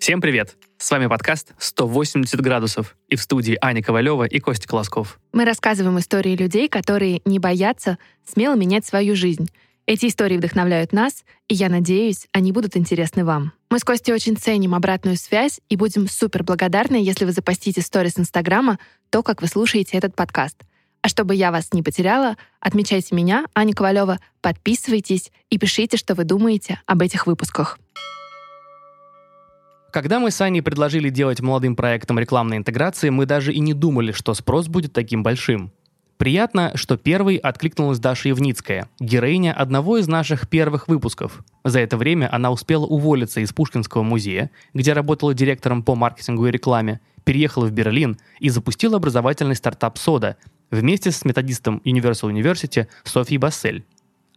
Всем привет! С вами подкаст «180 градусов» и в студии Аня Ковалева и Костя Колосков. Мы рассказываем истории людей, которые не боятся смело менять свою жизнь. Эти истории вдохновляют нас, и я надеюсь, они будут интересны вам. Мы с Костей очень ценим обратную связь и будем супер благодарны, если вы запостите сторис Инстаграма то, как вы слушаете этот подкаст. А чтобы я вас не потеряла, отмечайте меня, Аня Ковалева, подписывайтесь и пишите, что вы думаете об этих выпусках. Когда мы с Аней предложили делать молодым проектам рекламной интеграции, мы даже и не думали, что спрос будет таким большим. Приятно, что первой откликнулась Даша Евницкая, героиня одного из наших первых выпусков. За это время она успела уволиться из Пушкинского музея, где работала директором по маркетингу и рекламе, переехала в Берлин и запустила образовательный стартап «Сода» вместе с методистом Universal University Софьей Бассель.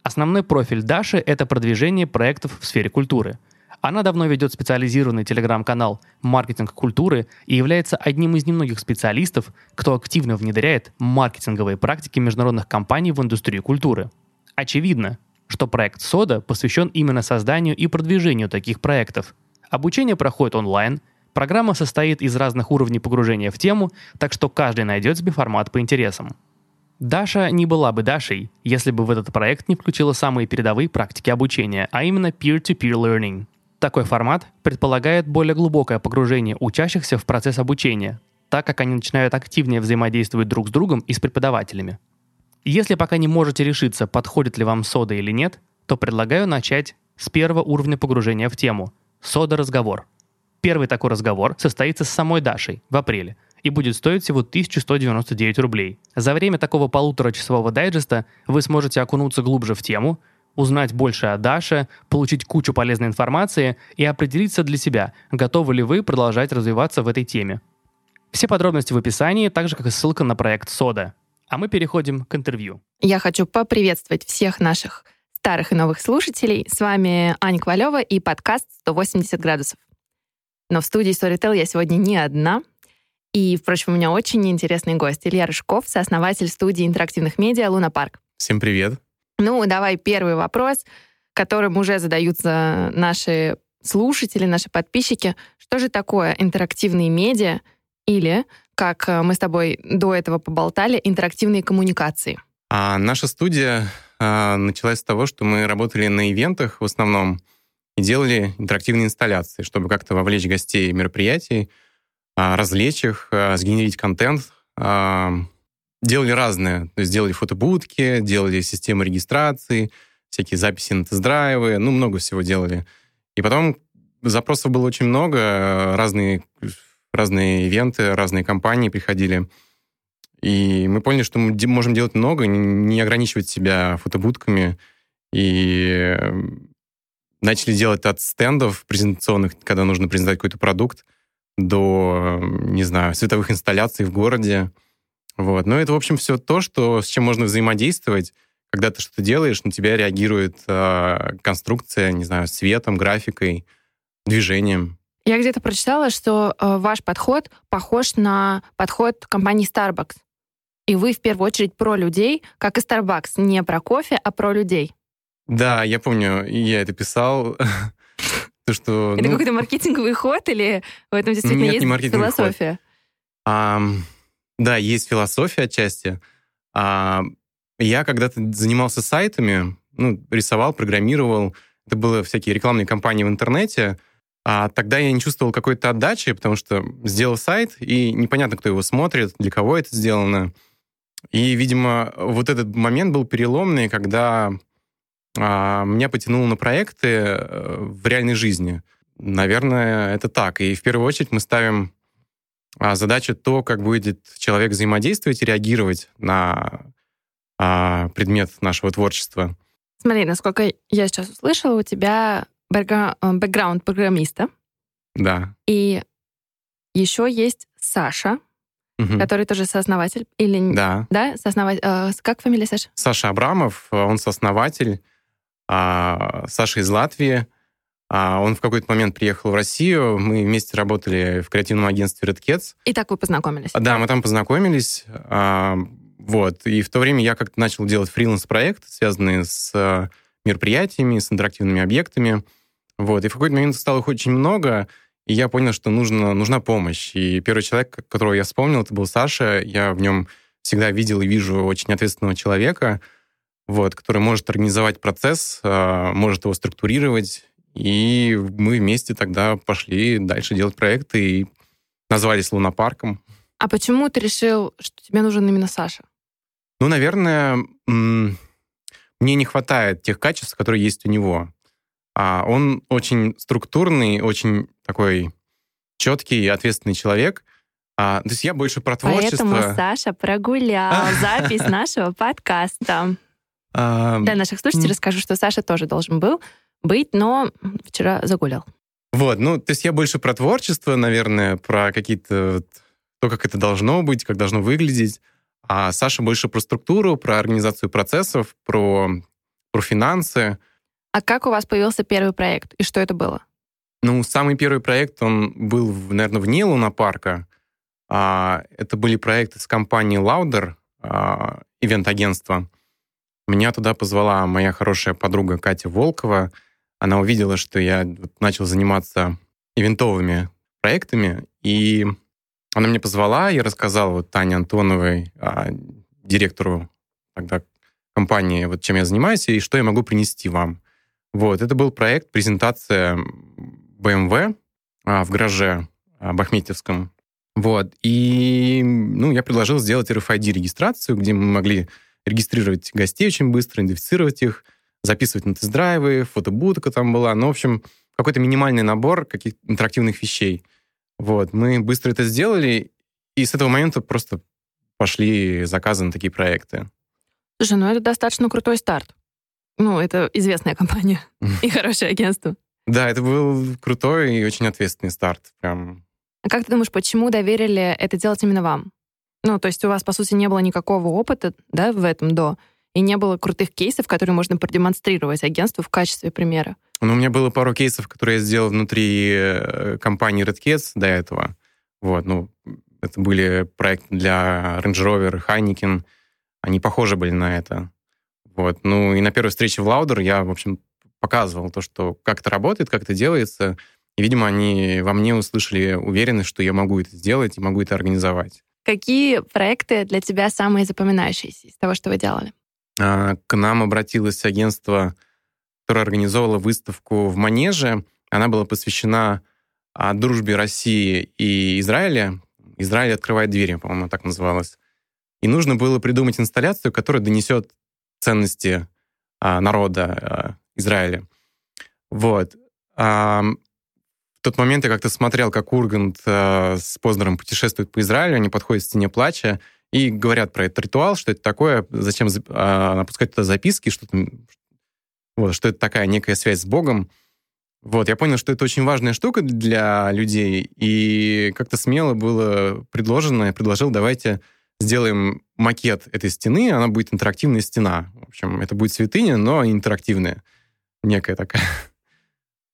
Основной профиль Даши – это продвижение проектов в сфере культуры – она давно ведет специализированный телеграм-канал «Маркетинг культуры» и является одним из немногих специалистов, кто активно внедряет маркетинговые практики международных компаний в индустрию культуры. Очевидно, что проект «Сода» посвящен именно созданию и продвижению таких проектов. Обучение проходит онлайн, программа состоит из разных уровней погружения в тему, так что каждый найдет себе формат по интересам. Даша не была бы Дашей, если бы в этот проект не включила самые передовые практики обучения, а именно peer-to-peer learning – такой формат предполагает более глубокое погружение учащихся в процесс обучения, так как они начинают активнее взаимодействовать друг с другом и с преподавателями. Если пока не можете решиться, подходит ли вам сода или нет, то предлагаю начать с первого уровня погружения в тему – сода-разговор. Первый такой разговор состоится с самой Дашей в апреле и будет стоить всего 1199 рублей. За время такого полуторачасового дайджеста вы сможете окунуться глубже в тему – узнать больше о Даше, получить кучу полезной информации и определиться для себя, готовы ли вы продолжать развиваться в этой теме. Все подробности в описании, так же как и ссылка на проект Сода. А мы переходим к интервью. Я хочу поприветствовать всех наших старых и новых слушателей. С вами Аня Ковалева и подкаст «180 градусов». Но в студии Storytel я сегодня не одна. И, впрочем, у меня очень интересный гость. Илья Рыжков, сооснователь студии интерактивных медиа «Луна Парк». Всем привет. Ну, давай первый вопрос, которым уже задаются наши слушатели, наши подписчики. Что же такое интерактивные медиа или, как э, мы с тобой до этого поболтали, интерактивные коммуникации? А наша студия а, началась с того, что мы работали на ивентах в основном и делали интерактивные инсталляции, чтобы как-то вовлечь гостей мероприятий, а, развлечь их, а, сгенерить контент, а, делали разное. То есть делали фотобудки, делали системы регистрации, всякие записи на тест-драйвы, ну, много всего делали. И потом запросов было очень много, разные, разные ивенты, разные компании приходили. И мы поняли, что мы можем делать много, не ограничивать себя фотобудками. И начали делать от стендов презентационных, когда нужно презентовать какой-то продукт, до, не знаю, световых инсталляций в городе. Вот. Но это, в общем, все то, что, с чем можно взаимодействовать. Когда ты что-то делаешь, на тебя реагирует э, конструкция, не знаю, светом, графикой, движением. Я где-то прочитала, что э, ваш подход похож на подход компании Starbucks. И вы в первую очередь про людей, как и Starbucks, не про кофе, а про людей. Да, я помню, я это писал. То, что, это ну... какой-то маркетинговый ход или в этом действительно Нет, есть не философия? Um, да, есть философия отчасти. А, я когда-то занимался сайтами, ну, рисовал, программировал. Это было всякие рекламные кампании в интернете. А тогда я не чувствовал какой-то отдачи, потому что сделал сайт, и непонятно, кто его смотрит, для кого это сделано. И, видимо, вот этот момент был переломный, когда а, меня потянуло на проекты э, в реальной жизни. Наверное, это так. И в первую очередь мы ставим а задача то, как будет человек взаимодействовать и реагировать на а, предмет нашего творчества. Смотри, насколько я сейчас услышала, у тебя э, бэкграунд программиста. Да. И еще есть Саша, угу. который тоже сооснователь. Или... Да. Да, сооснователь. Э, как фамилия Саша? Саша Абрамов, он сооснователь. А, Саша из Латвии. А он в какой-то момент приехал в Россию, мы вместе работали в креативном агентстве Red Cats. И так вы познакомились? Да, мы там познакомились. А, вот. И в то время я как-то начал делать фриланс-проект, связанный с а, мероприятиями, с интерактивными объектами. Вот. И в какой-то момент стало их очень много, и я понял, что нужно, нужна помощь. И первый человек, которого я вспомнил, это был Саша. Я в нем всегда видел и вижу очень ответственного человека, вот, который может организовать процесс, а, может его структурировать. И мы вместе тогда пошли дальше делать проекты и назвались Лунопарком. А почему ты решил, что тебе нужен именно Саша? Ну, наверное, мне не хватает тех качеств, которые есть у него. А он очень структурный, очень такой четкий и ответственный человек. А, то есть я больше про творчество. Поэтому Саша прогулял запись нашего подкаста. Для наших слушателей расскажу, что Саша тоже должен был быть, но вчера загулял. Вот, ну, то есть я больше про творчество, наверное, про какие-то... То, как это должно быть, как должно выглядеть. А Саша больше про структуру, про организацию процессов, про, про финансы. А как у вас появился первый проект и что это было? Ну, самый первый проект, он был, наверное, вне Лунопарка. А, это были проекты с компанией Lauder, а, ивент-агентства. Меня туда позвала моя хорошая подруга Катя Волкова. Она увидела, что я начал заниматься ивентовыми проектами, и она мне позвала, я рассказал вот Тане Антоновой, а, директору тогда компании, вот чем я занимаюсь и что я могу принести вам. Вот, это был проект, презентация BMW а, в гараже а, Бахметьевском. Вот, и ну, я предложил сделать RFID-регистрацию, где мы могли регистрировать гостей очень быстро, идентифицировать их, записывать на тест-драйвы, фотобудка там была. Ну, в общем, какой-то минимальный набор каких-то интерактивных вещей. Вот, мы быстро это сделали, и с этого момента просто пошли заказы на такие проекты. Слушай, ну это достаточно крутой старт. Ну, это известная компания и хорошее агентство. Да, это был крутой и очень ответственный старт. Прям. А как ты думаешь, почему доверили это делать именно вам? Ну, то есть у вас, по сути, не было никакого опыта да, в этом до, и не было крутых кейсов, которые можно продемонстрировать агентству в качестве примера. Ну, у меня было пару кейсов, которые я сделал внутри э, компании Red Cats до этого. Вот, ну, это были проекты для Range Rover, Heineken. Они похожи были на это. Вот. Ну и на первой встрече в Лаудер я, в общем, показывал то, что как это работает, как это делается. И, видимо, они во мне услышали уверенность, что я могу это сделать и могу это организовать. Какие проекты для тебя самые запоминающиеся из того, что вы делали? А, к нам обратилось агентство, которое организовало выставку в Манеже. Она была посвящена а, дружбе России и Израиля. Израиль открывает двери, по-моему, так называлось. И нужно было придумать инсталляцию, которая донесет ценности а, народа а, Израиля. Вот. А, в тот момент я как-то смотрел, как Ургант а, с Познером путешествует по Израилю, они подходят к стене плача и говорят про этот ритуал, что это такое, зачем а, напускать туда записки, что, вот, что это такая некая связь с Богом. Вот, я понял, что это очень важная штука для людей, и как-то смело было предложено, я предложил, давайте сделаем макет этой стены, она будет интерактивная стена. В общем, это будет святыня, но интерактивная. Некая такая.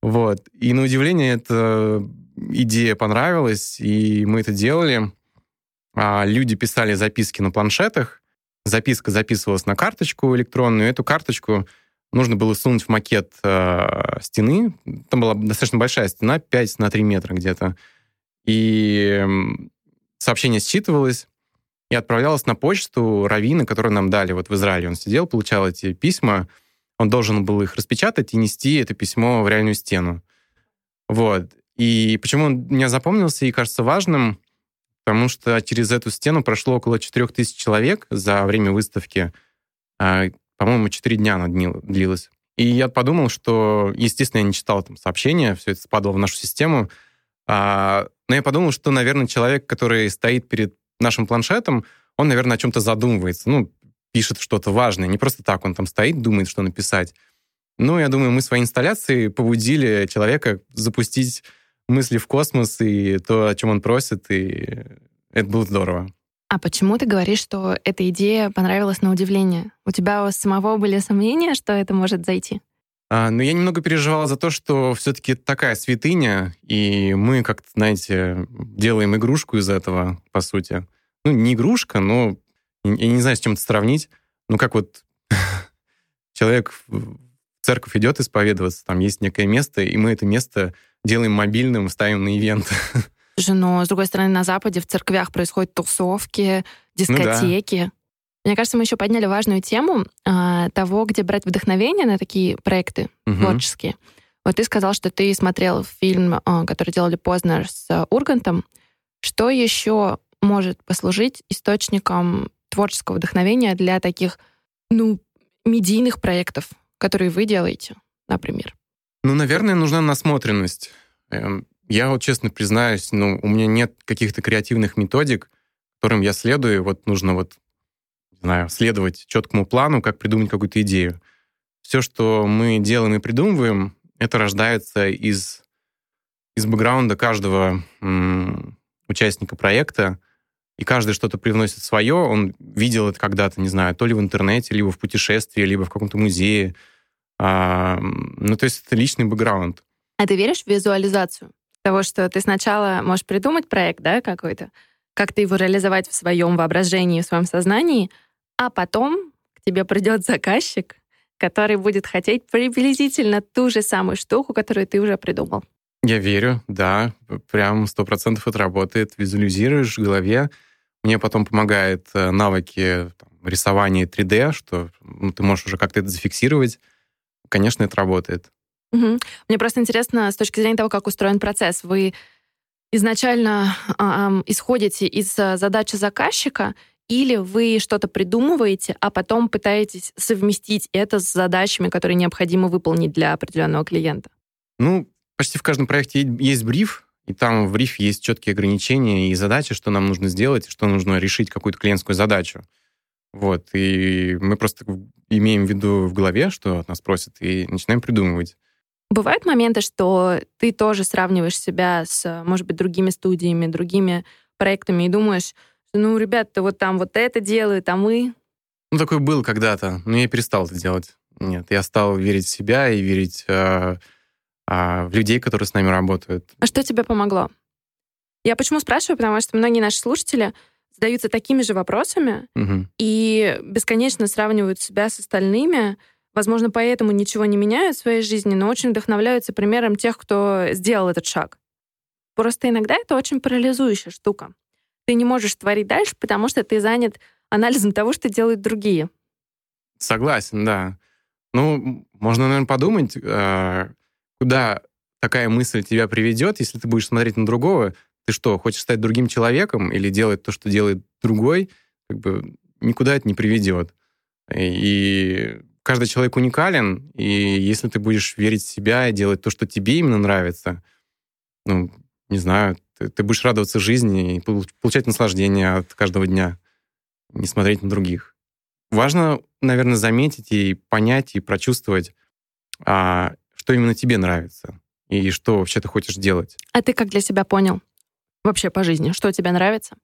Вот. И на удивление эта идея понравилась, и мы это делали. А люди писали записки на планшетах, записка записывалась на карточку электронную, эту карточку нужно было сунуть в макет э, стены. Там была достаточно большая стена, 5 на 3 метра где-то. И сообщение считывалось, и отправлялась на почту Равина, которую нам дали вот в Израиле. Он сидел, получал эти письма, он должен был их распечатать и нести это письмо в реальную стену. Вот. И почему он меня запомнился и кажется важным, потому что через эту стену прошло около 4000 человек за время выставки. А, по-моему, 4 дня она длилась. И я подумал, что, естественно, я не читал там сообщения, все это спадало в нашу систему, а, но я подумал, что, наверное, человек, который стоит перед нашим планшетом, он, наверное, о чем-то задумывается, ну, пишет что-то важное. Не просто так он там стоит, думает, что написать. Ну, я думаю, мы своей инсталляции побудили человека запустить мысли в космос и то, о чем он просит, и это было здорово. А почему ты говоришь, что эта идея понравилась на удивление? У тебя у самого были сомнения, что это может зайти? А, ну, я немного переживала за то, что все-таки такая святыня, и мы как-то, знаете, делаем игрушку из этого, по сути. Ну, не игрушка, но я не знаю, с чем это сравнить. Ну, как вот человек церковь идет исповедоваться, там есть некое место, и мы это место делаем мобильным, ставим на ивент. Слушай, но, с другой стороны, на Западе в церквях происходят тусовки, дискотеки. Ну, да. Мне кажется, мы еще подняли важную тему э, того, где брать вдохновение на такие проекты угу. творческие. Вот ты сказал, что ты смотрел фильм, э, который делали Познер с э, Ургантом. Что еще может послужить источником творческого вдохновения для таких, ну, медийных проектов, которые вы делаете, например? Ну, наверное, нужна насмотренность. Эм, я вот честно признаюсь, ну, у меня нет каких-то креативных методик, которым я следую. Вот нужно вот, не знаю, следовать четкому плану, как придумать какую-то идею. Все, что мы делаем и придумываем, это рождается из, из бэкграунда каждого м, участника проекта, и каждый что-то привносит свое, он видел это когда-то, не знаю, то ли в интернете, либо в путешествии, либо в каком-то музее. А, ну, то есть это личный бэкграунд. А ты веришь в визуализацию? того, что ты сначала можешь придумать проект, да, какой-то, как ты его реализовать в своем воображении, в своем сознании, а потом к тебе придет заказчик, который будет хотеть приблизительно ту же самую штуку, которую ты уже придумал. Я верю, да, прям сто процентов это работает. Визуализируешь в голове. Мне потом помогает э, навыки там, рисования 3D, что ну, ты можешь уже как-то это зафиксировать. Конечно, это работает. Угу. Мне просто интересно с точки зрения того, как устроен процесс. Вы изначально э, исходите из э, задачи заказчика, или вы что-то придумываете, а потом пытаетесь совместить это с задачами, которые необходимо выполнить для определенного клиента? Ну, почти в каждом проекте есть бриф, и там в брифе есть четкие ограничения и задачи, что нам нужно сделать, что нужно решить какую-то клиентскую задачу. Вот, и мы просто имеем в виду в голове, что от нас просят, и начинаем придумывать. Бывают моменты, что ты тоже сравниваешь себя с, может быть, другими студиями, другими проектами и думаешь, ну, ребята вот там вот это делают, а мы... Ну, такой был когда-то, но я перестал это делать. Нет, я стал верить в себя и верить э, в людей, которые с нами работают. А что тебе помогло? Я почему спрашиваю? Потому что многие наши слушатели задаются такими же вопросами угу. и бесконечно сравнивают себя с остальными, Возможно, поэтому ничего не меняют в своей жизни, но очень вдохновляются примером тех, кто сделал этот шаг. Просто иногда это очень парализующая штука. Ты не можешь творить дальше, потому что ты занят анализом того, что делают другие. Согласен, да. Ну, можно, наверное, подумать, э, куда такая мысль тебя приведет, если ты будешь смотреть на другого. Ты что, хочешь стать другим человеком или делать то, что делает другой? Как бы никуда это не приведет. И каждый человек уникален, и если ты будешь верить в себя и делать то, что тебе именно нравится, ну, не знаю, ты, ты будешь радоваться жизни и получать наслаждение от каждого дня, не смотреть на других. Важно, наверное, заметить и понять, и прочувствовать, а, что именно тебе нравится и что вообще ты хочешь делать. А ты как для себя понял вообще по жизни, что тебе нравится?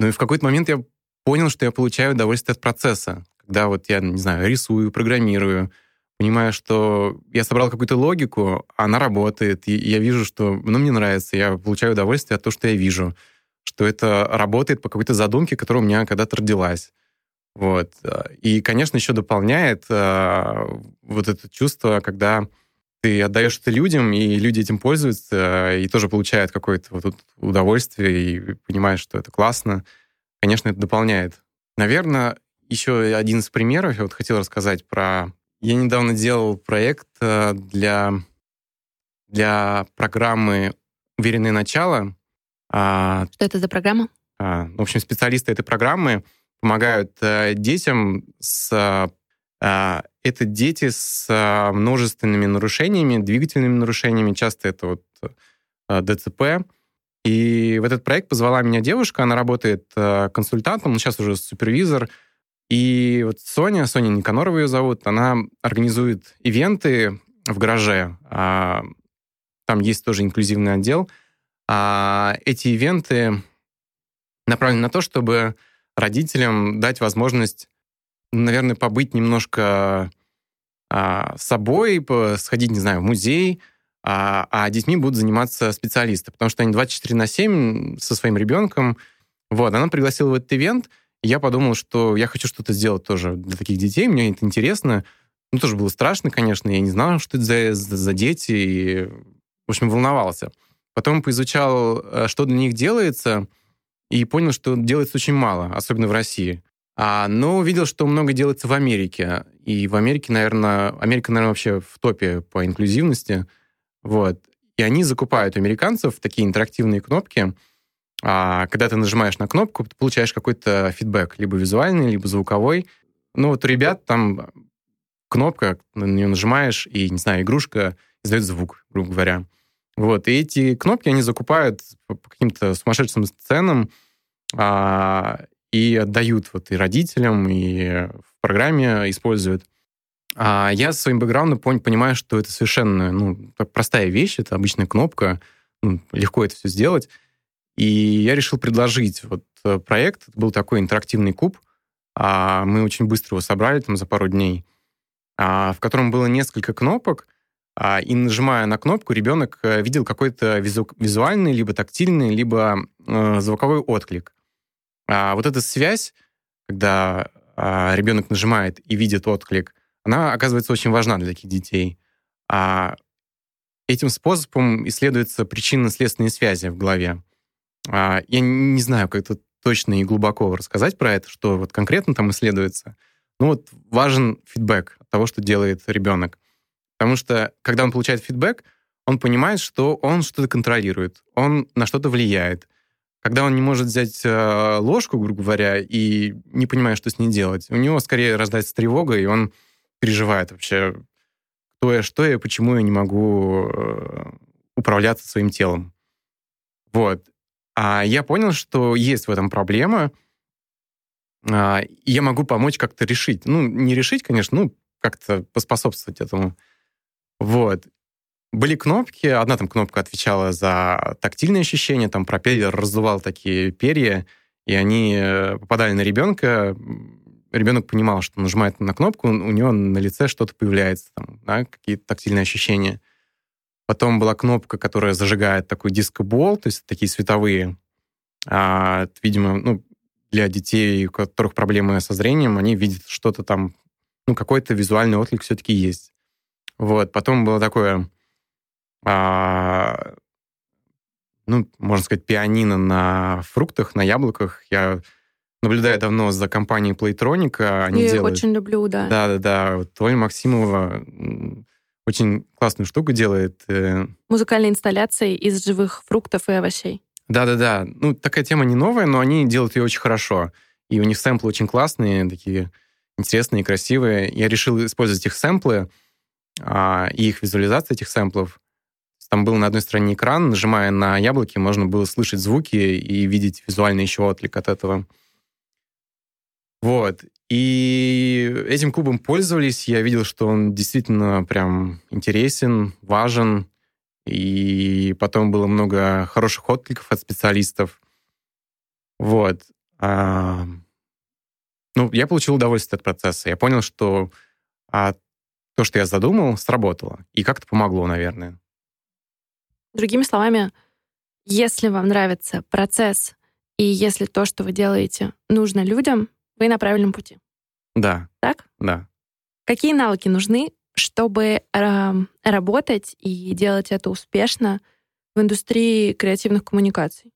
Ну и в какой-то момент я понял, что я получаю удовольствие от процесса когда вот я, не знаю, рисую, программирую, понимаю, что я собрал какую-то логику, она работает, и я вижу, что ну, мне нравится, я получаю удовольствие от того, что я вижу, что это работает по какой-то задумке, которая у меня когда-то родилась. Вот. И, конечно, еще дополняет э, вот это чувство, когда ты отдаешь это людям, и люди этим пользуются, и тоже получают какое-то вот удовольствие, и понимаешь, что это классно. Конечно, это дополняет. Наверное, еще один из примеров, я вот хотел рассказать про... Я недавно делал проект э, для, для программы «Уверенное начало». А, Что это за программа? А, в общем, специалисты этой программы помогают э, детям с... Это дети с множественными нарушениями, двигательными нарушениями. Часто это вот э, ДЦП. И в этот проект позвала меня девушка, она работает консультантом, ну, сейчас уже супервизор и вот Соня, Соня Никанорова ее зовут, она организует ивенты в гараже. А, там есть тоже инклюзивный отдел. А эти ивенты направлены на то, чтобы родителям дать возможность, наверное, побыть немножко а, собой, сходить, не знаю, в музей, а, а детьми будут заниматься специалисты, потому что они 24 на 7 со своим ребенком. Вот, она пригласила в этот ивент — я подумал, что я хочу что-то сделать тоже для таких детей, мне это интересно. Ну, тоже было страшно, конечно, я не знал, что это за, за, за дети, и, в общем, волновался. Потом поизучал, э, что для них делается, и понял, что делается очень мало, особенно в России. А, но увидел, что много делается в Америке. И в Америке, наверное, Америка, наверное, вообще в топе по инклюзивности. Вот. И они закупают у американцев такие интерактивные кнопки. А, когда ты нажимаешь на кнопку, ты получаешь какой-то фидбэк, либо визуальный, либо звуковой. Ну вот у ребят там кнопка, на нее нажимаешь, и, не знаю, игрушка издает звук, грубо говоря. Вот. И эти кнопки они закупают по каким-то сумасшедшим ценам, а, и отдают вот и родителям, и в программе используют. А я своим бэкграундом понимаю, что это совершенно ну, простая вещь, это обычная кнопка, ну, легко это все сделать. И я решил предложить вот э, проект. Это был такой интерактивный куб. А мы очень быстро его собрали там за пару дней, а, в котором было несколько кнопок, а, и нажимая на кнопку, ребенок э, видел какой-то визу визуальный, либо тактильный, либо э, звуковой отклик. А вот эта связь, когда а, ребенок нажимает и видит отклик, она оказывается очень важна для таких детей. А этим способом исследуются причинно-следственные связи в голове. А, я не знаю, как это точно и глубоко рассказать про это, что вот конкретно там исследуется. Ну вот важен фидбэк того, что делает ребенок. Потому что, когда он получает фидбэк, он понимает, что он что-то контролирует, он на что-то влияет. Когда он не может взять э, ложку, грубо говоря, и не понимает, что с ней делать, у него скорее рождается тревога, и он переживает вообще, кто я, что я, почему я не могу э, управляться своим телом. Вот. А я понял, что есть в этом проблема, а, и я могу помочь как-то решить. Ну, не решить, конечно, ну, как-то поспособствовать этому. Вот. Были кнопки, одна там кнопка отвечала за тактильные ощущения, там пропеллер раздувал такие перья, и они э, попадали на ребенка. Ребенок понимал, что нажимает на кнопку, у него на лице что-то появляется, там, да, какие-то тактильные ощущения. Потом была кнопка, которая зажигает такой дискобол, то есть такие световые. А, видимо, ну, для детей, у которых проблемы со зрением, они видят что-то там, ну, какой-то визуальный отклик все-таки есть. Вот. Потом было такое а, ну, можно сказать, пианино на фруктах, на яблоках. Я наблюдаю давно за компанией Playtronic. Они Я делают... очень люблю, да. Да-да-да. Вот Оля Максимова очень классную штуку делает. Э. Музыкальные инсталляции из живых фруктов и овощей. Да-да-да. Ну, такая тема не новая, но они делают ее очень хорошо. И у них сэмплы очень классные, такие интересные, красивые. Я решил использовать их сэмплы а, и их визуализацию этих сэмплов. Там был на одной стороне экран, нажимая на яблоки, можно было слышать звуки и видеть визуальный еще отклик от этого. Вот. И этим кубом пользовались. Я видел, что он действительно прям интересен, важен. И потом было много хороших откликов от специалистов. Вот. А... Ну, я получил удовольствие от процесса. Я понял, что а, то, что я задумал, сработало. И как-то помогло, наверное. Другими словами, если вам нравится процесс, и если то, что вы делаете, нужно людям, вы на правильном пути. Да. Так? Да. Какие навыки нужны, чтобы э, работать и делать это успешно в индустрии креативных коммуникаций?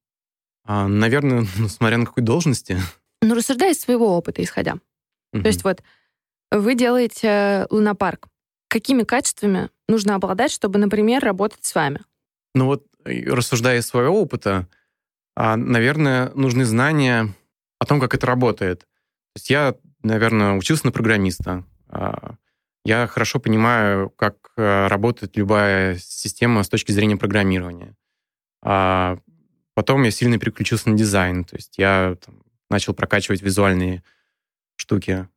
А, наверное, ну, смотря на какой должности. Ну, рассуждая из своего опыта, исходя. Угу. То есть вот вы делаете лунопарк. Какими качествами нужно обладать, чтобы, например, работать с вами? Ну вот, рассуждая из своего опыта, а, наверное, нужны знания о том, как это работает. То есть я, наверное, учился на программиста. А, я хорошо понимаю, как э, работает любая система с точки зрения программирования. А потом я сильно переключился на дизайн. То есть я там, начал прокачивать визуальные штуки.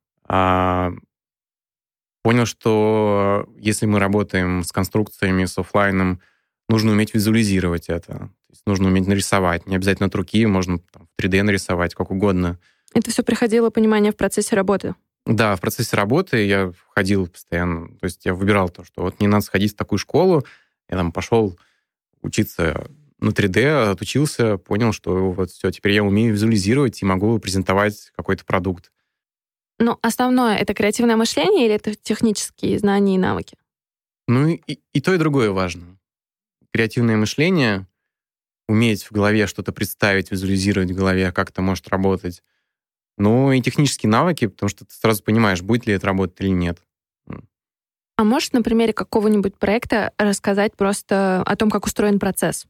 Понял, что если мы работаем с конструкциями, с офлайном, нужно уметь визуализировать это. То есть нужно уметь нарисовать. Не обязательно от руки, можно там, в 3D нарисовать, как угодно. Это все приходило понимание в процессе работы? Да, в процессе работы я ходил постоянно. То есть я выбирал то, что вот не надо сходить в такую школу. Я там пошел учиться на 3D, отучился, понял, что вот все, теперь я умею визуализировать и могу презентовать какой-то продукт. Ну, основное — это креативное мышление или это технические знания и навыки? Ну, и, и то, и другое важно. Креативное мышление, уметь в голове что-то представить, визуализировать в голове, как это может работать. Ну, и технические навыки, потому что ты сразу понимаешь, будет ли это работать или нет. А можешь на примере какого-нибудь проекта рассказать просто о том, как устроен процесс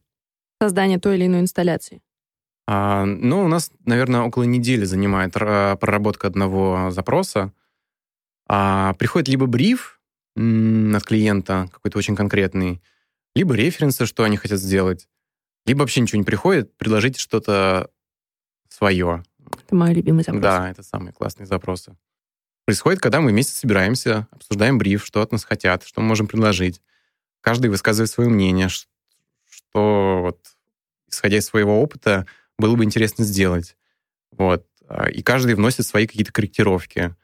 создания той или иной инсталляции? А, ну, у нас, наверное, около недели занимает проработка одного запроса. А, приходит либо бриф от клиента, какой-то очень конкретный, либо референсы, что они хотят сделать, либо вообще ничего не приходит, предложите что-то свое. Это мой любимый запрос. Да, это самые классные запросы. Происходит, когда мы вместе собираемся, обсуждаем бриф, что от нас хотят, что мы можем предложить. Каждый высказывает свое мнение, что вот, исходя из своего опыта, было бы интересно сделать. Вот. А, и каждый вносит свои какие-то корректировки.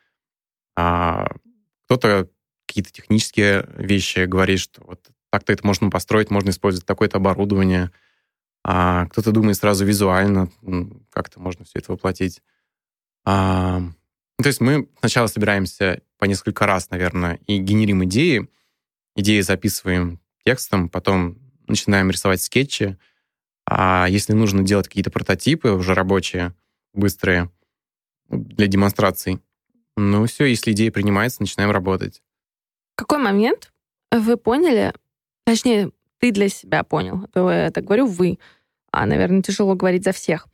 А кто-то какие-то технические вещи говорит, что вот так-то это можно построить, можно использовать такое-то оборудование. А кто-то думает сразу визуально, как-то можно все это воплотить. А, ну, то есть мы сначала собираемся по несколько раз, наверное, и генерим идеи, идеи записываем текстом, потом начинаем рисовать скетчи, а если нужно делать какие-то прототипы уже рабочие, быстрые, для демонстраций, ну все, если идея принимается, начинаем работать. В какой момент вы поняли, точнее, ты для себя понял, я так говорю вы, а, наверное, тяжело говорить за всех.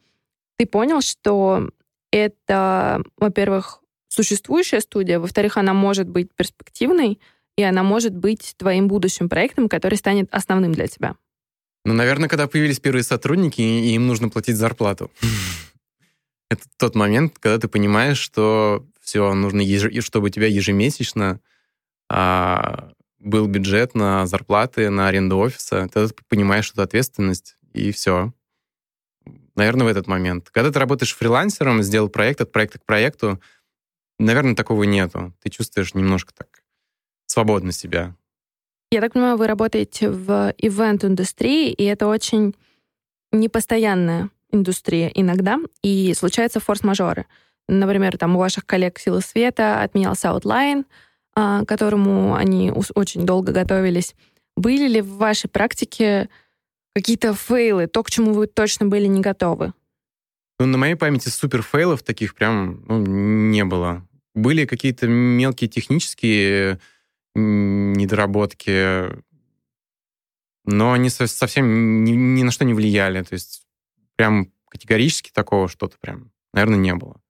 Ты понял, что это, во-первых, существующая студия, во-вторых, она может быть перспективной, и она может быть твоим будущим проектом, который станет основным для тебя. Ну, наверное, когда появились первые сотрудники, и им нужно платить зарплату. Это тот момент, когда ты понимаешь, что все, нужно, чтобы тебя ежемесячно а, был бюджет на зарплаты, на аренду офиса. Ты понимаешь, это ответственность, и все. Наверное, в этот момент. Когда ты работаешь фрилансером, сделал проект от проекта к проекту, наверное, такого нету. Ты чувствуешь немножко так свободно себя. Я так понимаю, вы работаете в event-индустрии, и это очень непостоянная индустрия иногда, и случаются форс-мажоры. Например, там у ваших коллег «Силы света» отменялся Outline, к которому они очень долго готовились. Были ли в вашей практике какие-то фейлы, то, к чему вы точно были не готовы? Ну, на моей памяти супер фейлов таких прям ну, не было. Были какие-то мелкие технические недоработки, но они совсем ни, ни на что не влияли. То есть прям категорически такого что-то прям, наверное, не было.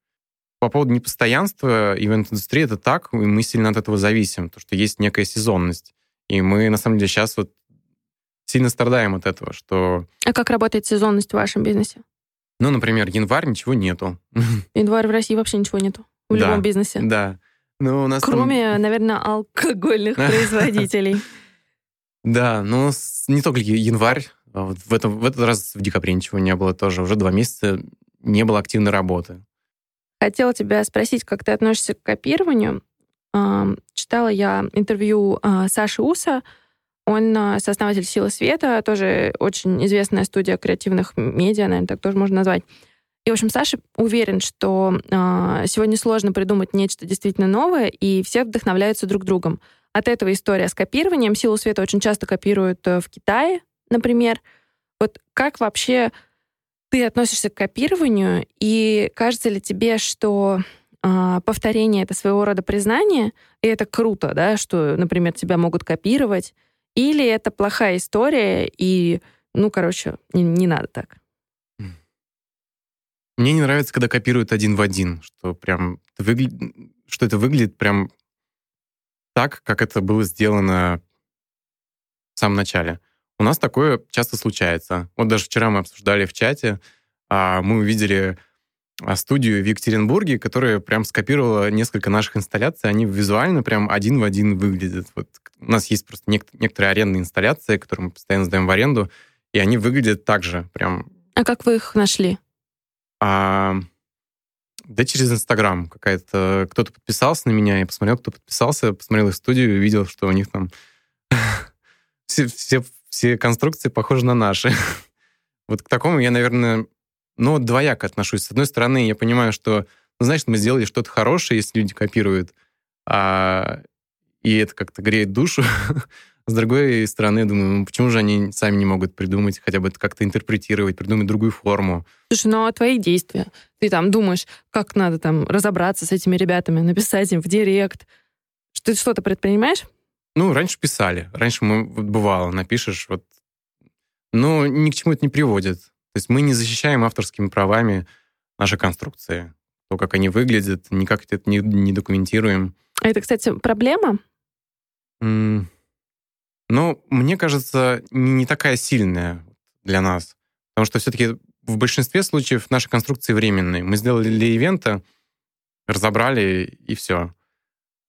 По поводу непостоянства ивент-индустрии это так, и мы сильно от этого зависим, потому что есть некая сезонность. И мы, на самом деле, сейчас вот сильно страдаем от этого, что... А как работает сезонность в вашем бизнесе? Ну, например, январь ничего нету. Январь в России вообще ничего нету. В да, любом бизнесе. Да. Ну, у нас Кроме, там... наверное, алкогольных производителей. Да, ну не только январь. А вот в, этом, в этот раз в декабре ничего не было тоже. Уже два месяца не было активной работы. Хотела тебя спросить, как ты относишься к копированию. Читала я интервью а, Саши Уса. Он а, сооснователь «Силы света», тоже очень известная студия креативных медиа, наверное, так тоже можно назвать. И, в общем, Саша уверен, что э, сегодня сложно придумать нечто действительно новое, и все вдохновляются друг другом. От этого история с копированием. Силу света очень часто копируют э, в Китае, например. Вот как вообще ты относишься к копированию, и кажется ли тебе, что э, повторение — это своего рода признание, и это круто, да, что, например, тебя могут копировать, или это плохая история, и, ну, короче, не, не надо так? Мне не нравится, когда копируют один в один, что прям что это выглядит прям так, как это было сделано в самом начале. У нас такое часто случается. Вот даже вчера мы обсуждали в чате, а, мы увидели а, студию в Екатеринбурге, которая прям скопировала несколько наших инсталляций. Они визуально прям один в один выглядят. Вот у нас есть просто некоторые арендные инсталляции, которые мы постоянно сдаем в аренду, и они выглядят так же, прям. А как вы их нашли? А, да через Инстаграм какая-то... Кто-то подписался на меня, я посмотрел, кто подписался, посмотрел их студию видел, что у них там все, все, все конструкции похожи на наши. вот к такому я, наверное, ну, двояко отношусь. С одной стороны, я понимаю, что знаешь, мы сделали что-то хорошее, если люди копируют, а, и это как-то греет душу. С другой стороны, я думаю, ну, почему же они сами не могут придумать, хотя бы это как-то интерпретировать, придумать другую форму? Слушай, ну а твои действия? Ты там думаешь, как надо там разобраться с этими ребятами, написать им в директ? Ты что-то предпринимаешь? Ну, раньше писали. Раньше мы, вот бывало, напишешь, вот... Но ни к чему это не приводит. То есть мы не защищаем авторскими правами наши конструкции. То, как они выглядят, никак это не, не документируем. А это, кстати, проблема? Mm. Но мне кажется, не такая сильная для нас. Потому что все-таки в большинстве случаев наши конструкции временные. Мы сделали для ивента, разобрали и все.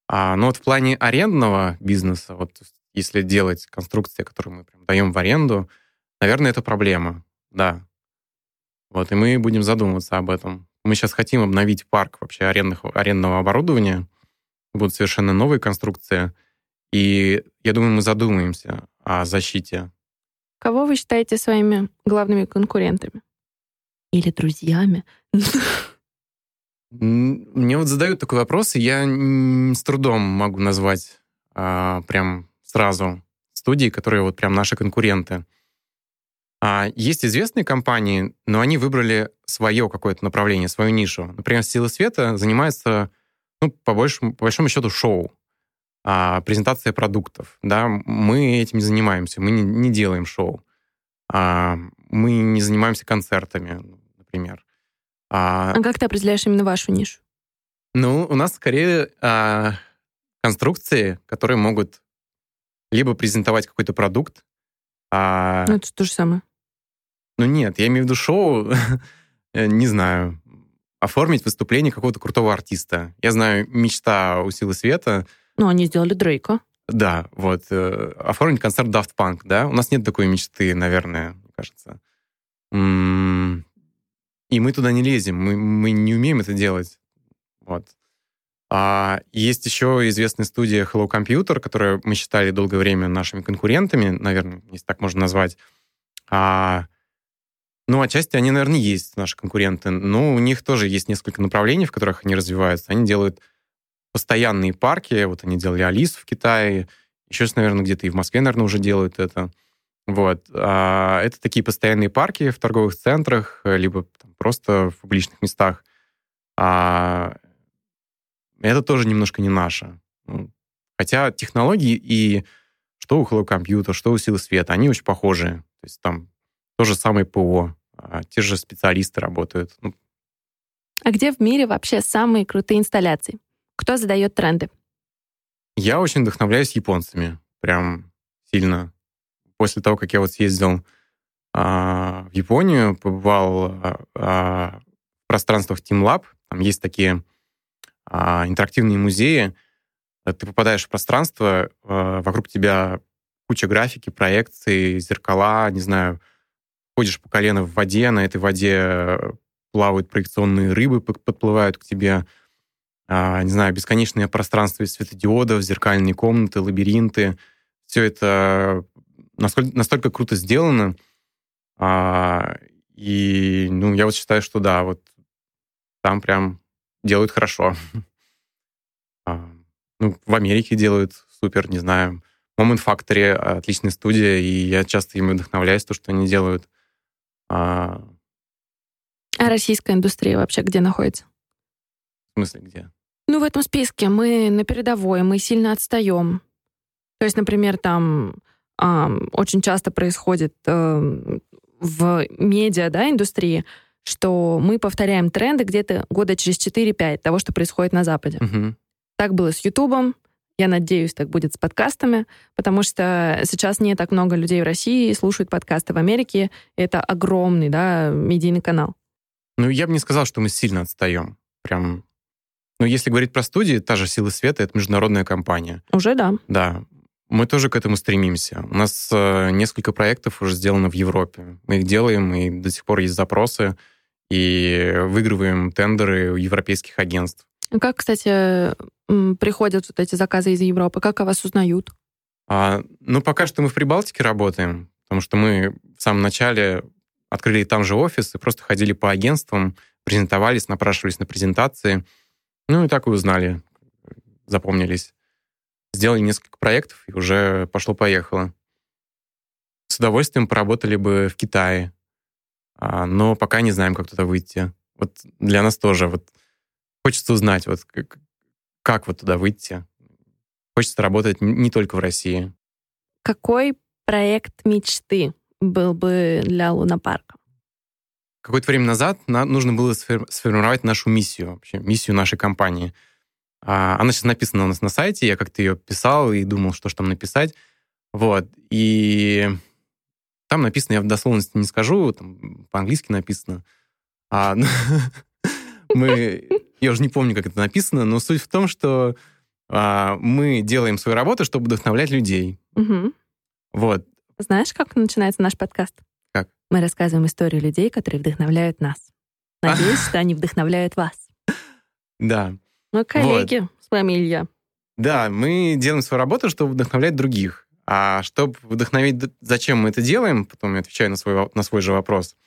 А, но вот в плане арендного бизнеса, вот если делать конструкции, которые мы прям даем в аренду, наверное, это проблема, да. Вот, и мы будем задумываться об этом. Мы сейчас хотим обновить парк вообще арендных, арендного оборудования. Будут совершенно новые конструкции. И я думаю, мы задумаемся о защите. Кого вы считаете своими главными конкурентами? Или друзьями? Мне вот задают такой вопрос, и я с трудом могу назвать а, прям сразу студии, которые вот прям наши конкуренты. А, есть известные компании, но они выбрали свое какое-то направление, свою нишу. Например, «Сила света» занимается, ну, по большому, по большому счету, шоу, а, презентация продуктов. Да? Мы этим не занимаемся, мы не, не делаем шоу. А, мы не занимаемся концертами, например. А, а как ты определяешь именно вашу нишу? Ну, у нас скорее а, конструкции, которые могут либо презентовать какой-то продукт. А... Ну, это то же самое. Ну нет, я имею в виду шоу, э, не знаю, оформить выступление какого-то крутого артиста. Я знаю, мечта у Силы Света. Ну, они сделали Дрейка. Да, вот. Э, оформить концерт Daft Punk, да? У нас нет такой мечты, наверное, мне кажется. И мы туда не лезем, мы, мы не умеем это делать. Вот. А есть еще известная студия Hello Computer, которую мы считали долгое время нашими конкурентами, наверное, если так можно назвать. А, ну, отчасти они, наверное, есть наши конкуренты, но у них тоже есть несколько направлений, в которых они развиваются. Они делают постоянные парки, вот они делали Алис в Китае, еще, наверное, где-то и в Москве, наверное, уже делают это. Вот. А, это такие постоянные парки в торговых центрах, либо просто в публичных местах. А, это тоже немножко не наше. Ну, хотя технологии и что у Hello Computer, что у Силы Света, они очень похожи. То есть там то же самое ПО, а, те же специалисты работают. Ну. А где в мире вообще самые крутые инсталляции? Кто задает тренды? Я очень вдохновляюсь японцами. Прям сильно после того, как я вот съездил в Японию, побывал а, а, в пространствах Team Lab, там есть такие а, интерактивные музеи, ты попадаешь в пространство, а, вокруг тебя куча графики, проекции, зеркала, не знаю, ходишь по колено в воде, на этой воде плавают проекционные рыбы, подплывают к тебе, а, не знаю, бесконечное пространство из светодиодов, зеркальные комнаты, лабиринты. Все это насколько, настолько круто сделано. А, и ну, я вот считаю, что да, вот там прям делают хорошо. а, ну, в Америке делают супер, не знаю. Moment Factory отличная студия, и я часто ими вдохновляюсь, то, что они делают. А, а российская индустрия вообще где находится? В смысле, где? Ну, в этом списке мы на передовой, мы сильно отстаем. То есть, например, там очень часто происходит эм, в медиа, да, индустрии, что мы повторяем тренды где-то года через 4-5 того, что происходит на Западе. Угу. Так было с Ютубом, я надеюсь, так будет с подкастами, потому что сейчас не так много людей в России слушают подкасты в Америке. Это огромный, да, медийный канал. Ну, я бы не сказал, что мы сильно отстаем. Прям ну, если говорить про студии, та же «Сила света» — это международная компания. Уже да. Да. Мы тоже к этому стремимся. У нас э, несколько проектов уже сделано в Европе. Мы их делаем, и до сих пор есть запросы, и выигрываем тендеры у европейских агентств. Как, кстати, приходят вот эти заказы из Европы? Как о вас узнают? А, ну, пока что мы в Прибалтике работаем, потому что мы в самом начале открыли там же офис и просто ходили по агентствам, презентовались, напрашивались на презентации. Ну и так и узнали, запомнились. Сделали несколько проектов, и уже пошло-поехало. С удовольствием поработали бы в Китае, а, но пока не знаем, как туда выйти. Вот для нас тоже вот хочется узнать, вот как, как вот туда выйти. Хочется работать не только в России. Какой проект мечты был бы для Лунапарка? Какое-то время назад нам нужно было сформировать нашу миссию, вообще, миссию нашей компании. А, она сейчас написана у нас на сайте, я как-то ее писал и думал, что же там написать. Вот. И там написано, я в дословности не скажу, там по-английски написано. А, мы, я уже не помню, как это написано, но суть в том, что а, мы делаем свою работу, чтобы вдохновлять людей. Угу. Вот. Знаешь, как начинается наш подкаст? Как? Мы рассказываем историю людей, которые вдохновляют нас. Надеюсь, что они вдохновляют вас. Да. Мы коллеги вот. с вами, Илья. Да, мы делаем свою работу, чтобы вдохновлять других. А чтобы вдохновить, зачем мы это делаем, потом я отвечаю на свой, на свой же вопрос.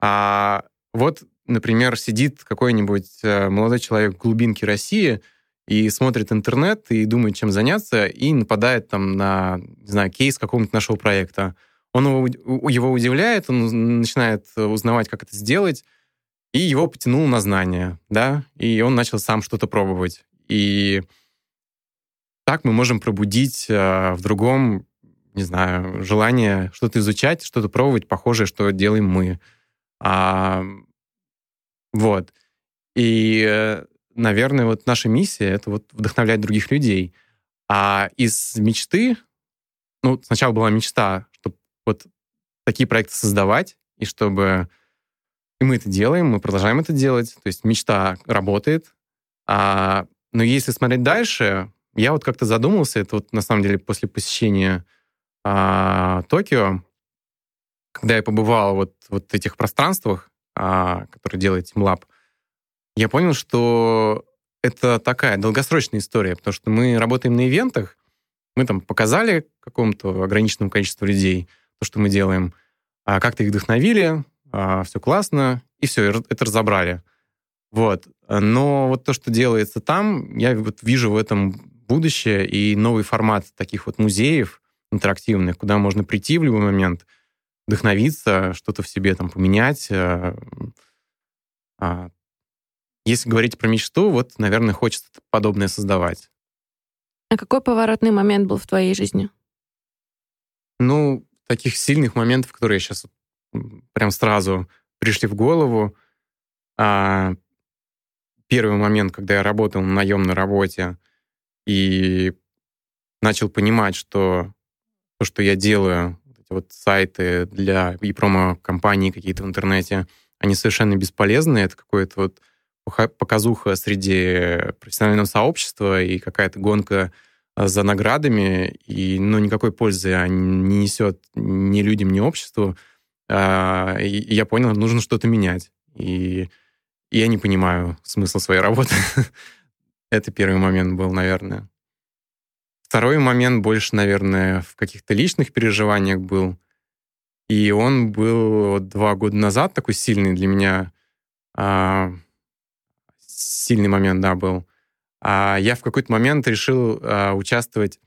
А вот, например, сидит какой-нибудь э, молодой человек в глубинке России и смотрит интернет и думает, чем заняться, и нападает там на, не знаю, кейс какого-нибудь нашего проекта. Он его, его удивляет, он начинает узнавать, как это сделать, и его потянуло на знания, да, и он начал сам что-то пробовать. И так мы можем пробудить э, в другом, не знаю, желание что-то изучать, что-то пробовать, похожее, что делаем мы. А, вот. И, э, наверное, вот наша миссия — это вот вдохновлять других людей. А из мечты, ну, сначала была мечта, чтобы вот такие проекты создавать, и чтобы... И мы это делаем, мы продолжаем это делать. То есть мечта работает. А, но если смотреть дальше, я вот как-то задумался, это вот на самом деле после посещения а, Токио, когда я побывал вот, вот этих пространствах, а, которые делает TeamLab, я понял, что это такая долгосрочная история, потому что мы работаем на ивентах, мы там показали какому-то ограниченному количеству людей то, что мы делаем, а как-то их вдохновили, а, все классно, и все, это разобрали. Вот. Но вот то, что делается там, я вот вижу в этом будущее и новый формат таких вот музеев интерактивных, куда можно прийти в любой момент, вдохновиться, что-то в себе там поменять. Э, а, если говорить про мечту, вот, наверное, хочется подобное создавать. А какой поворотный момент был в твоей жизни? Ну, таких сильных моментов, которые сейчас прям сразу пришли в голову. А, первый момент, когда я работал на наемной работе, и начал понимать, что то, что я делаю, вот сайты для и промо-компании какие-то в интернете, они совершенно бесполезны. Это какое-то вот показуха среди профессионального сообщества и какая-то гонка а, за наградами, и ну, никакой пользы не несет ни людям, ни обществу. А, и я понял, нужно что-то менять. И я не понимаю смысла своей работы. Это первый момент был, наверное. Второй момент больше, наверное, в каких-то личных переживаниях был. И он был два года назад такой сильный для меня. А, сильный момент, да, был. А, я в какой-то момент решил а, участвовать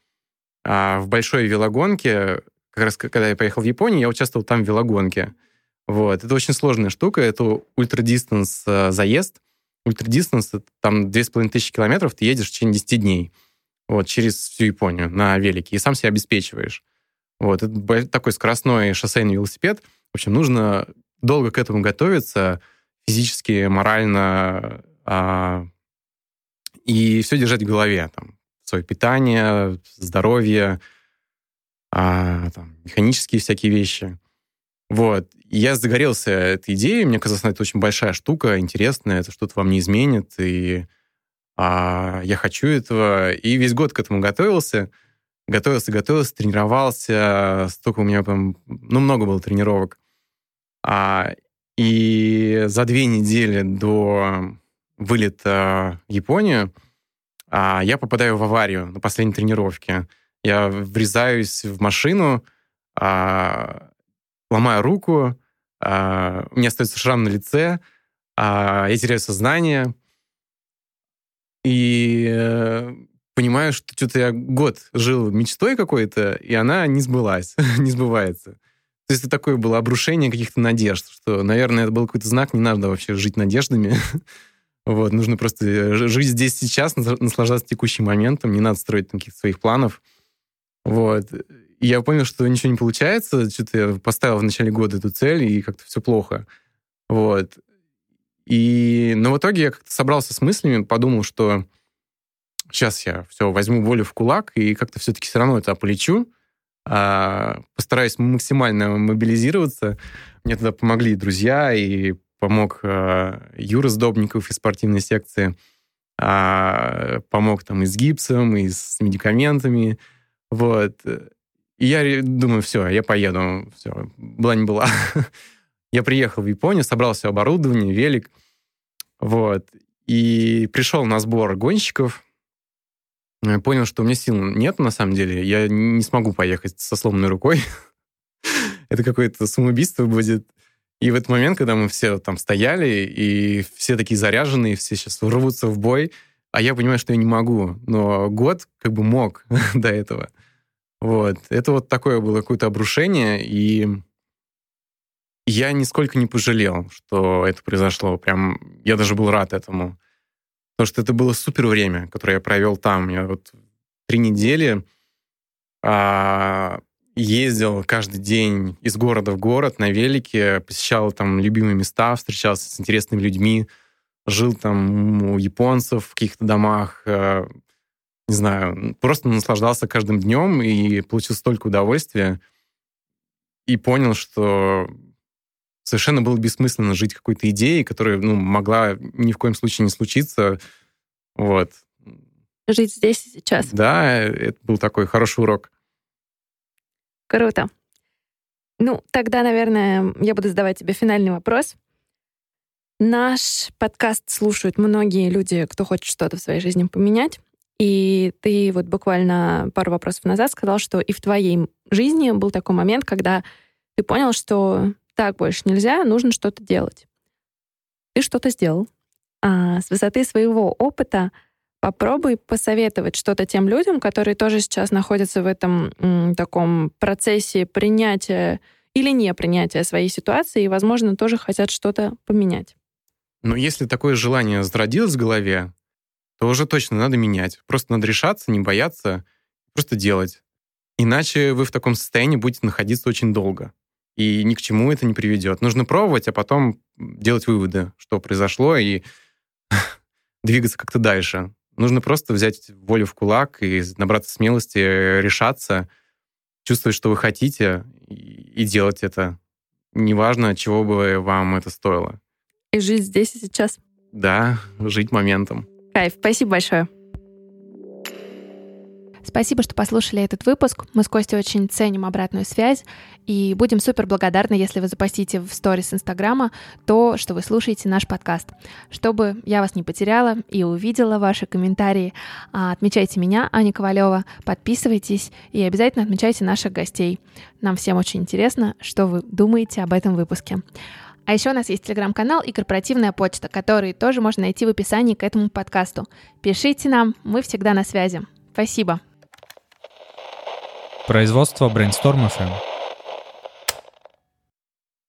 а, в большой велогонке. Как раз когда я поехал в Японию, я участвовал там в велогонке. Вот. Это очень сложная штука. Это ультрадистанс а, заезд ультрадистанс, там 2500 километров ты едешь в течение 10 дней. Вот, через всю Японию на велике. И сам себя обеспечиваешь. Вот, это такой скоростной шоссейный велосипед. В общем, нужно долго к этому готовиться, физически, морально, а, и все держать в голове. Там, свое питание, здоровье, а, там, механические всякие вещи. Вот. Я загорелся этой идеей, мне казалось, это очень большая штука, интересная, это что-то вам не изменит, и а, я хочу этого. И весь год к этому готовился, готовился, готовился, тренировался, столько у меня там, ну, много было тренировок. А, и за две недели до вылета в Японию а, я попадаю в аварию на последней тренировке. Я врезаюсь в машину, а, ломаю руку, а, у меня остается шрам на лице, а я теряю сознание, и э, понимаю, что что-то я год жил мечтой какой-то, и она не сбылась, не сбывается. То есть это такое было обрушение каких-то надежд, что, наверное, это был какой-то знак, не надо вообще жить надеждами. вот, нужно просто жить здесь сейчас, наслаждаться текущим моментом, не надо строить каких-то своих планов. Вот. Я понял, что ничего не получается, что-то я поставил в начале года эту цель, и как-то все плохо. Вот. И, но в итоге я как-то собрался с мыслями, подумал, что сейчас я все возьму волю в кулак и как-то все-таки все равно это полечу, а, постараюсь максимально мобилизироваться. Мне тогда помогли друзья, и помог а, Юра Сдобников из спортивной секции, а, помог там и с гипсом, и с медикаментами. Вот. И я думаю, все, я поеду. Все, была не была. я приехал в Японию, собрал все оборудование, велик. Вот. И пришел на сбор гонщиков, Э, понял, что у меня сил нет на самом деле. Я не смогу поехать со сломанной рукой. Это какое-то самоубийство будет. И в этот момент, когда мы все там стояли, и все такие заряженные, все сейчас рвутся в бой, а я понимаю, что я не могу. Но год как бы мог до этого. Вот. Это вот такое было какое-то обрушение, и я нисколько не пожалел, что это произошло. Прям я даже был рад этому. Потому что это было супер время, которое я провел там. Я вот три недели а, ездил каждый день из города в город на велике, посещал там любимые места, встречался с интересными людьми, жил там у японцев в каких-то домах, а, не знаю, просто наслаждался каждым днем и получил столько удовольствия и понял, что совершенно было бессмысленно жить какой-то идеей, которая ну, могла ни в коем случае не случиться. Вот. Жить здесь и сейчас. Да, это был такой хороший урок. Круто. Ну, тогда, наверное, я буду задавать тебе финальный вопрос. Наш подкаст слушают многие люди, кто хочет что-то в своей жизни поменять. И ты вот буквально пару вопросов назад сказал, что и в твоей жизни был такой момент, когда ты понял, что так больше нельзя, нужно что-то делать. Ты что-то сделал. А с высоты своего опыта попробуй посоветовать что-то тем людям, которые тоже сейчас находятся в этом м, таком процессе принятия или не принятия своей ситуации и, возможно, тоже хотят что-то поменять. Но если такое желание зародилось в голове, то уже точно надо менять. Просто надо решаться, не бояться, просто делать. Иначе вы в таком состоянии будете находиться очень долго и ни к чему это не приведет. Нужно пробовать, а потом делать выводы, что произошло, и двигаться как-то дальше. Нужно просто взять волю в кулак и набраться смелости, решаться, чувствовать, что вы хотите, и делать это. Неважно, чего бы вам это стоило. И жить здесь и сейчас. Да, жить моментом. Кайф, спасибо большое. Спасибо, что послушали этот выпуск. Мы с Костей очень ценим обратную связь и будем супер благодарны, если вы запостите в сторис Инстаграма то, что вы слушаете наш подкаст. Чтобы я вас не потеряла и увидела ваши комментарии, а, отмечайте меня, Аня Ковалева, подписывайтесь и обязательно отмечайте наших гостей. Нам всем очень интересно, что вы думаете об этом выпуске. А еще у нас есть телеграм-канал и корпоративная почта, которые тоже можно найти в описании к этому подкасту. Пишите нам, мы всегда на связи. Спасибо. Производство Brainstorm FM.